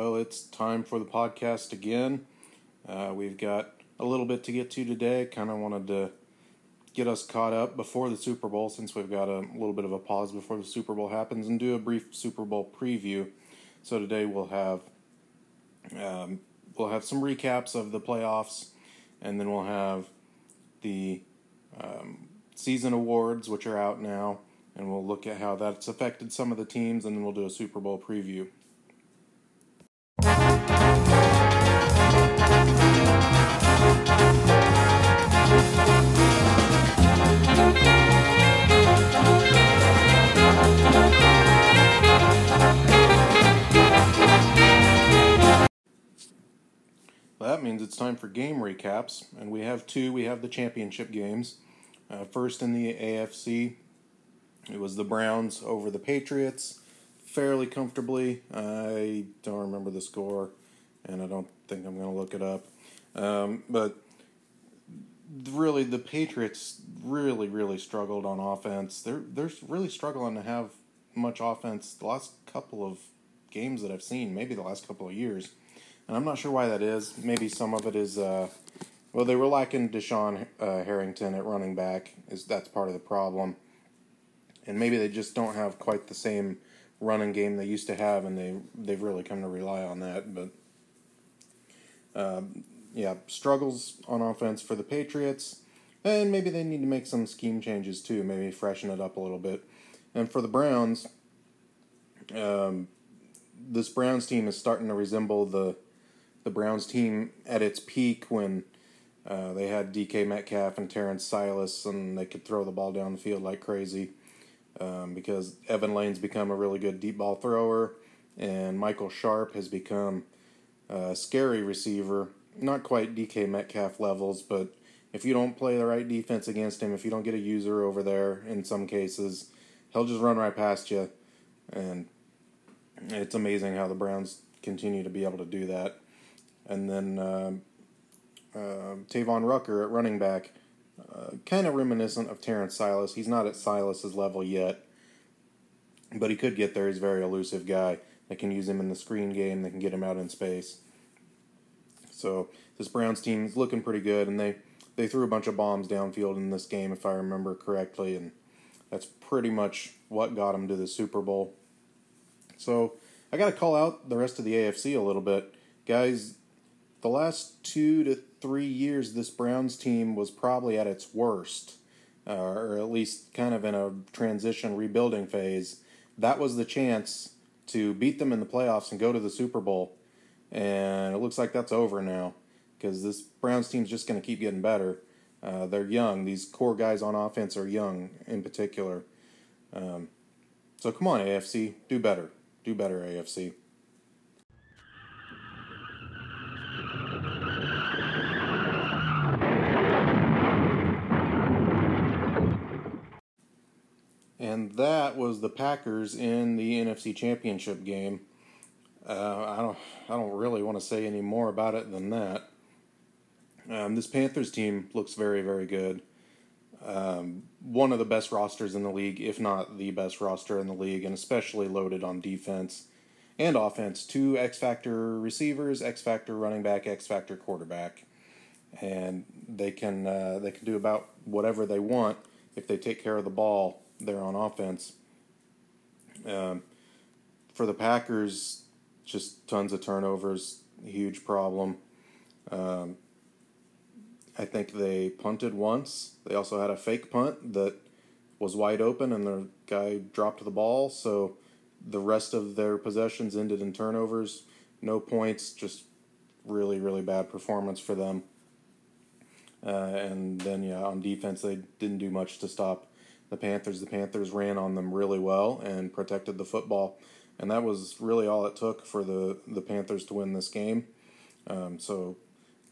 Well, it's time for the podcast again. Uh, we've got a little bit to get to today. Kind of wanted to get us caught up before the Super Bowl since we've got a little bit of a pause before the Super Bowl happens and do a brief Super Bowl preview. So today we'll have um, we'll have some recaps of the playoffs, and then we'll have the um, season awards, which are out now, and we'll look at how that's affected some of the teams, and then we'll do a Super Bowl preview. That means it's time for game recaps, and we have two. We have the championship games. Uh, first in the AFC, it was the Browns over the Patriots, fairly comfortably. I don't remember the score, and I don't think I'm going to look it up. Um, but really, the Patriots really, really struggled on offense. They're they're really struggling to have much offense the last couple of games that I've seen, maybe the last couple of years and I'm not sure why that is. Maybe some of it is, uh, well, they were lacking Deshaun uh, Harrington at running back. Is that's part of the problem, and maybe they just don't have quite the same running game they used to have, and they they've really come to rely on that. But um, yeah, struggles on offense for the Patriots, and maybe they need to make some scheme changes too. Maybe freshen it up a little bit. And for the Browns, um, this Browns team is starting to resemble the the Browns team at its peak when uh, they had DK Metcalf and Terrence Silas, and they could throw the ball down the field like crazy. Um, because Evan Lane's become a really good deep ball thrower, and Michael Sharp has become a scary receiver. Not quite DK Metcalf levels, but if you don't play the right defense against him, if you don't get a user over there in some cases, he'll just run right past you. And it's amazing how the Browns continue to be able to do that and then uh, uh, Tavon Rucker at running back, uh, kind of reminiscent of Terrence Silas. He's not at Silas's level yet, but he could get there. He's a very elusive guy. They can use him in the screen game. They can get him out in space. So this Browns team is looking pretty good, and they they threw a bunch of bombs downfield in this game, if I remember correctly, and that's pretty much what got them to the Super Bowl. So I got to call out the rest of the AFC a little bit, guys the last two to three years, this Browns team was probably at its worst, uh, or at least kind of in a transition rebuilding phase. That was the chance to beat them in the playoffs and go to the Super Bowl. And it looks like that's over now because this Browns team's just going to keep getting better. Uh, they're young. These core guys on offense are young in particular. Um, so come on, AFC, do better. Do better, AFC. And that was the Packers in the NFC Championship game. Uh, I don't, I don't really want to say any more about it than that. Um, this Panthers team looks very, very good. Um, one of the best rosters in the league, if not the best roster in the league, and especially loaded on defense and offense. Two X Factor receivers, X Factor running back, X Factor quarterback, and they can uh, they can do about whatever they want if they take care of the ball there on offense. Um, for the Packers, just tons of turnovers, huge problem. Um, I think they punted once. They also had a fake punt that was wide open, and the guy dropped the ball. So the rest of their possessions ended in turnovers. No points, just really, really bad performance for them. Uh, and then, yeah, on defense, they didn't do much to stop the Panthers. The Panthers ran on them really well and protected the football, and that was really all it took for the the Panthers to win this game. Um, so,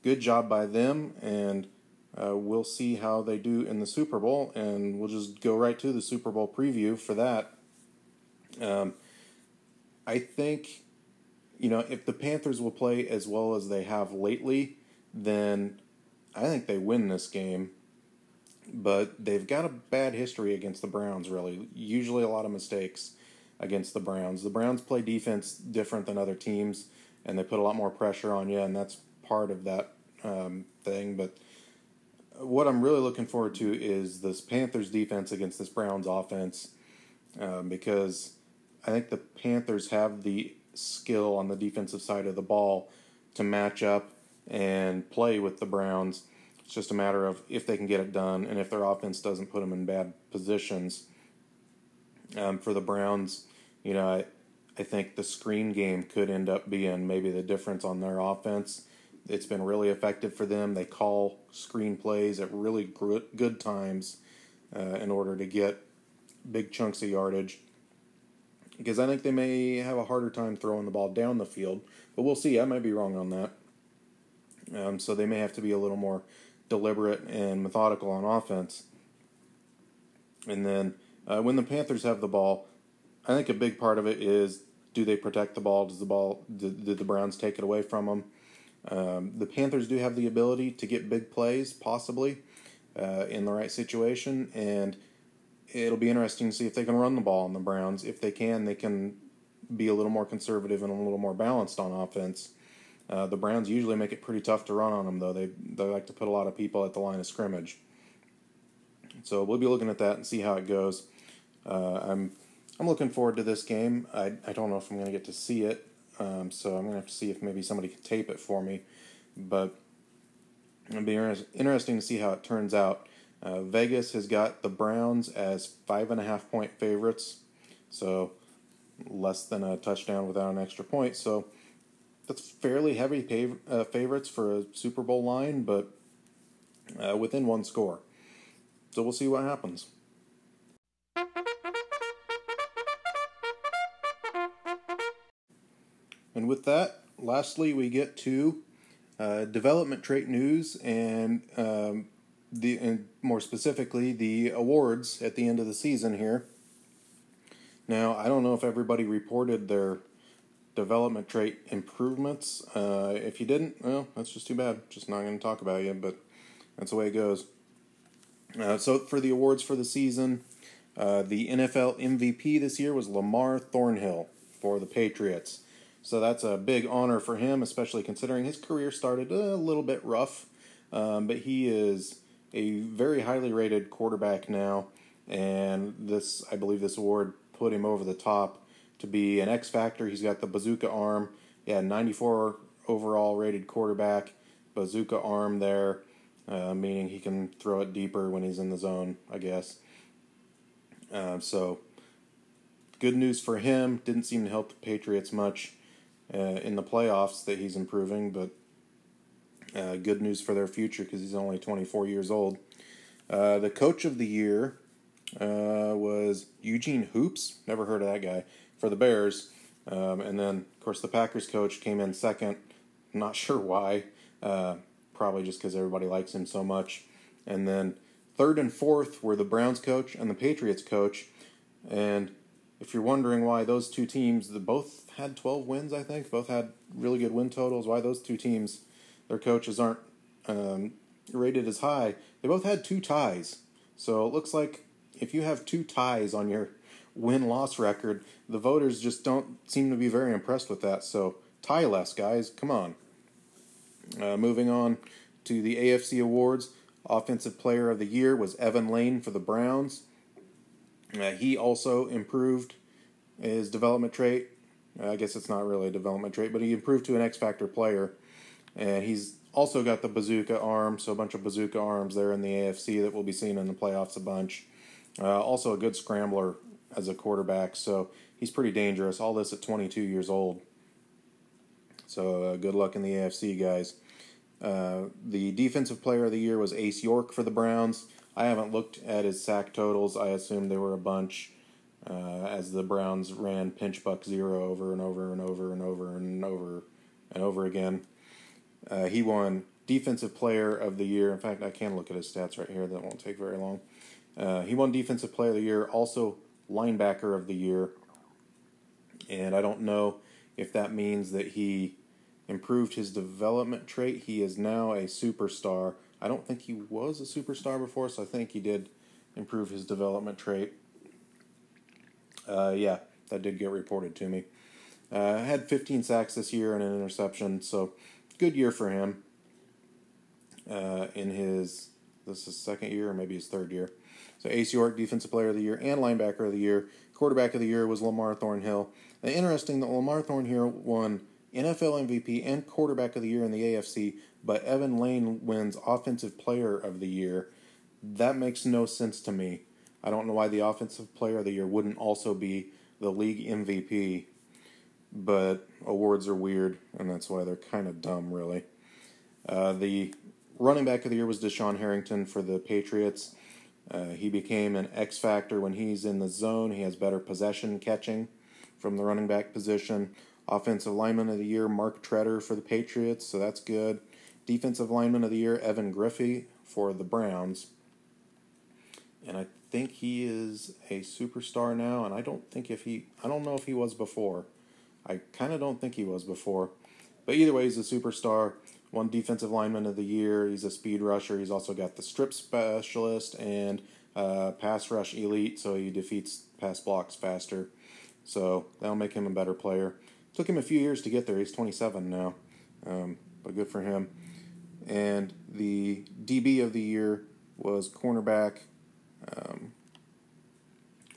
good job by them, and uh, we'll see how they do in the Super Bowl, and we'll just go right to the Super Bowl preview for that. Um, I think, you know, if the Panthers will play as well as they have lately, then I think they win this game but they've got a bad history against the Browns, really. Usually a lot of mistakes against the Browns. The Browns play defense different than other teams, and they put a lot more pressure on you, and that's part of that um, thing. But what I'm really looking forward to is this Panthers defense against this Browns offense, um, because I think the Panthers have the skill on the defensive side of the ball to match up and play with the Browns. It's just a matter of if they can get it done and if their offense doesn't put them in bad positions. Um, for the Browns, you know, I, I think the screen game could end up being maybe the difference on their offense. It's been really effective for them. They call screen plays at really good times uh, in order to get big chunks of yardage. Because I think they may have a harder time throwing the ball down the field, but we'll see. I might be wrong on that. Um, so they may have to be a little more deliberate and methodical on offense. And then uh, when the Panthers have the ball, I think a big part of it is do they protect the ball? Does the ball did, the Browns take it away from them? Um, the Panthers do have the ability to get big plays, possibly uh, in the right situation, and it'll be interesting to see if they can run the ball on the Browns. If they can, they can be a little more conservative and a little more balanced on offense. Uh, the Browns usually make it pretty tough to run on them, though. They they like to put a lot of people at the line of scrimmage. So we'll be looking at that and see how it goes. Uh, I'm I'm looking forward to this game. I, I don't know if I'm going to get to see it, um, so I'm going to have to see if maybe somebody can tape it for me. But it'll be interesting to see how it turns out. Uh, Vegas has got the Browns as five and a half point favorites, so less than a touchdown without an extra point. So that's fairly heavy pav- uh, favorites for a Super Bowl line, but uh, within one score. So we'll see what happens. And with that, lastly, we get to uh, development trait news and um, the and more specifically the awards at the end of the season here. Now, I don't know if everybody reported their development trait improvements. Uh, if you didn't, well, that's just too bad. Just not going to talk about you, but that's the way it goes. Uh, so for the awards for the season, uh, the NFL MVP this year was Lamar Thornhill for the Patriots. So that's a big honor for him, especially considering his career started a little bit rough. Um, but he is a very highly rated quarterback now, and this I believe this award put him over the top to be an X factor. He's got the bazooka arm. Yeah, 94 overall rated quarterback, bazooka arm there, uh, meaning he can throw it deeper when he's in the zone, I guess. Uh, so, good news for him. Didn't seem to help the Patriots much uh, in the playoffs that he's improving, but uh, good news for their future because he's only 24 years old. Uh, the coach of the year uh, was Eugene Hoops. Never heard of that guy for the Bears. Um, and then, of course, the Packers coach came in second. Not sure why. Uh, probably just because everybody likes him so much. And then third and fourth were the Browns coach and the Patriots coach. And if you're wondering why those two teams, the both had 12 wins, I think, both had really good win totals, why those two teams, their coaches aren't um, rated as high, they both had two ties. So it looks like if you have two ties on your win loss record, the voters just don't seem to be very impressed with that. So tie less, guys. Come on. Uh, moving on to the AFC awards, Offensive Player of the Year was Evan Lane for the Browns. Uh, he also improved his development trait. Uh, I guess it's not really a development trait, but he improved to an X Factor player. And he's also got the bazooka arm, so a bunch of bazooka arms there in the AFC that we'll be seeing in the playoffs a bunch. Uh, also, a good scrambler as a quarterback, so he's pretty dangerous. All this at 22 years old. So, uh, good luck in the AFC, guys. Uh, the defensive player of the year was Ace York for the Browns. I haven't looked at his sack totals. I assume there were a bunch uh, as the Browns ran pinch buck zero over and over and over and over and over and over again. Uh, he won Defensive Player of the Year. In fact, I can look at his stats right here. That won't take very long. Uh, he won Defensive Player of the Year, also Linebacker of the Year. And I don't know if that means that he improved his development trait. He is now a superstar. I don't think he was a superstar before, so I think he did improve his development trait. Uh, yeah, that did get reported to me. Uh, had 15 sacks this year and an interception, so good year for him. Uh, in his this is second year or maybe his third year. So Ace York, Defensive Player of the Year and Linebacker of the Year. Quarterback of the Year was Lamar Thornhill. Interesting that Lamar Thornhill won NFL MVP and Quarterback of the Year in the AFC, but Evan Lane wins Offensive Player of the Year. That makes no sense to me. I don't know why the Offensive Player of the Year wouldn't also be the league MVP but awards are weird, and that's why they're kind of dumb, really. Uh, the running back of the year was Deshaun Harrington for the Patriots. Uh, he became an X factor when he's in the zone. He has better possession catching from the running back position. Offensive lineman of the year, Mark Tretter for the Patriots, so that's good. Defensive lineman of the year, Evan Griffey for the Browns. And I think he is a superstar now, and I don't think if he, I don't know if he was before. I kind of don't think he was before. But either way, he's a superstar. One defensive lineman of the year. He's a speed rusher. He's also got the strip specialist and uh, pass rush elite, so he defeats pass blocks faster. So that'll make him a better player. Took him a few years to get there. He's 27 now, um, but good for him. And the DB of the year was cornerback. Um,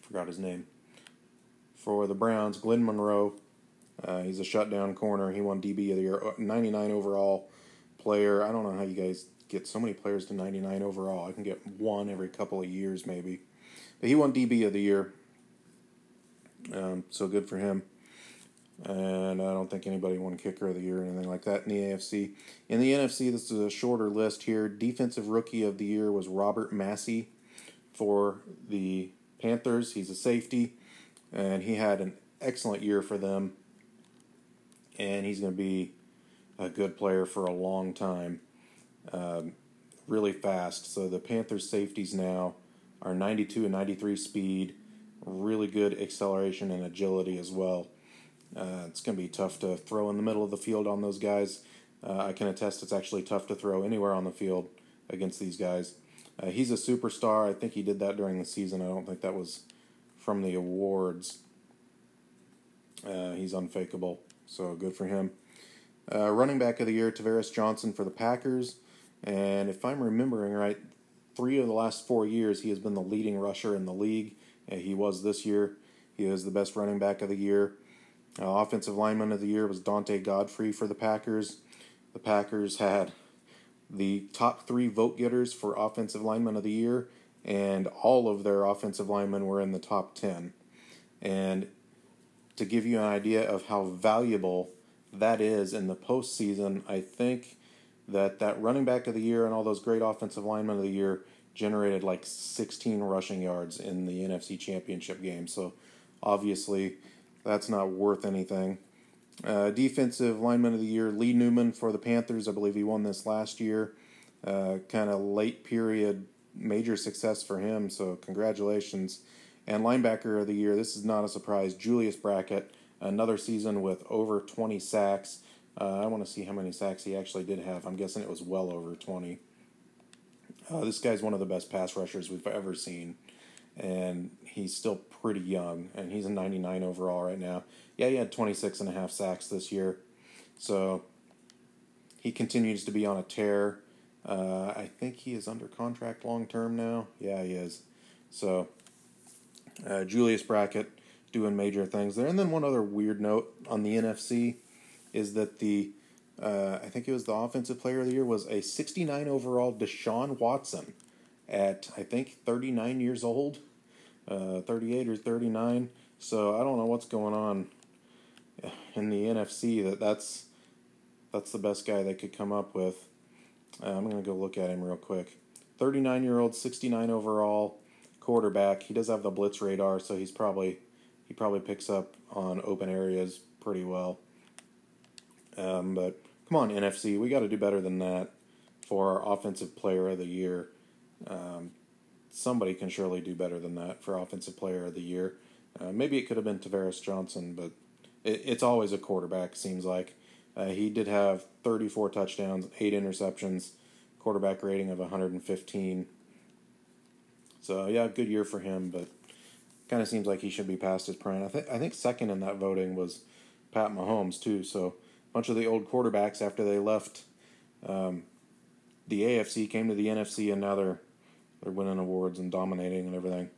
forgot his name. For the Browns, Glenn Monroe. Uh, he's a shutdown corner. He won DB of the year, uh, 99 overall player. I don't know how you guys get so many players to 99 overall. I can get one every couple of years, maybe. But he won DB of the year. Um, so good for him. And I don't think anybody won kicker of the year or anything like that in the AFC. In the NFC, this is a shorter list here. Defensive rookie of the year was Robert Massey for the Panthers. He's a safety, and he had an excellent year for them and he's going to be a good player for a long time. Um, really fast. So the Panthers' safeties now are 92 and 93 speed, really good acceleration and agility as well. Uh, it's going to be tough to throw in the middle of the field on those guys. Uh, I can attest it's actually tough to throw anywhere on the field against these guys. Uh, he's a superstar. I think he did that during the season. I don't think that was from the awards. Uh, he's unfakeable. So good for him. Uh, running back of the year, Tavares Johnson for the Packers. And if I'm remembering right, three of the last four years, he has been the leading rusher in the league. Uh, he was this year. He is the best running back of the year. Uh, offensive lineman of the year was Dante Godfrey for the Packers. The Packers had the top three vote getters for offensive lineman of the year, and all of their offensive linemen were in the top 10. And to give you an idea of how valuable that is in the postseason, I think that that running back of the year and all those great offensive linemen of the year generated like 16 rushing yards in the NFC Championship game. So obviously, that's not worth anything. Uh, defensive lineman of the year, Lee Newman for the Panthers. I believe he won this last year. Uh, kind of late period major success for him. So congratulations. And linebacker of the year, this is not a surprise, Julius Brackett, another season with over 20 sacks. Uh, I want to see how many sacks he actually did have. I'm guessing it was well over 20. Uh, this guy's one of the best pass rushers we've ever seen, and he's still pretty young, and he's a 99 overall right now. Yeah, he had 26 and a half sacks this year, so he continues to be on a tear. Uh, I think he is under contract long term now. Yeah, he is. So uh, Julius Brackett doing major things there. And then one other weird note on the NFC is that the uh, I think it was the offensive player of the year was a 69 overall Deshaun Watson at I think 39 years old, uh, 38 or 39. So I don't know what's going on in the NFC that that's that's the best guy they could come up with. Uh, I'm gonna go look at him real quick. 39 year old, 69 overall quarterback. He does have the blitz radar, so he's probably he probably picks up on open areas pretty well. Um, but come on, NFC, we got to do better than that for our offensive player of the year. Um, somebody can surely do better than that for offensive player of the year. Uh, maybe it could have been Tavares Johnson, but it, it's always a quarterback. Seems like uh, he did have 34 touchdowns, eight interceptions, quarterback rating of 115. So yeah, good year for him, but kind of seems like he should be past his prime. I think I think second in that voting was Pat Mahomes too. So a bunch of the old quarterbacks after they left um, the AFC came to the NFC, and now they're they're winning awards and dominating and everything.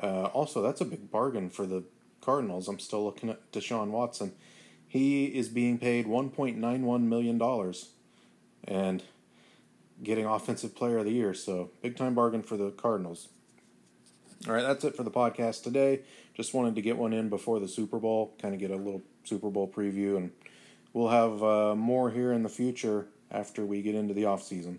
Uh, also, that's a big bargain for the Cardinals. I'm still looking at Deshaun Watson. He is being paid 1.91 million dollars, and getting Offensive Player of the Year. So big time bargain for the Cardinals. All right, that's it for the podcast today. Just wanted to get one in before the Super Bowl, kind of get a little Super Bowl preview, and we'll have uh, more here in the future after we get into the off season.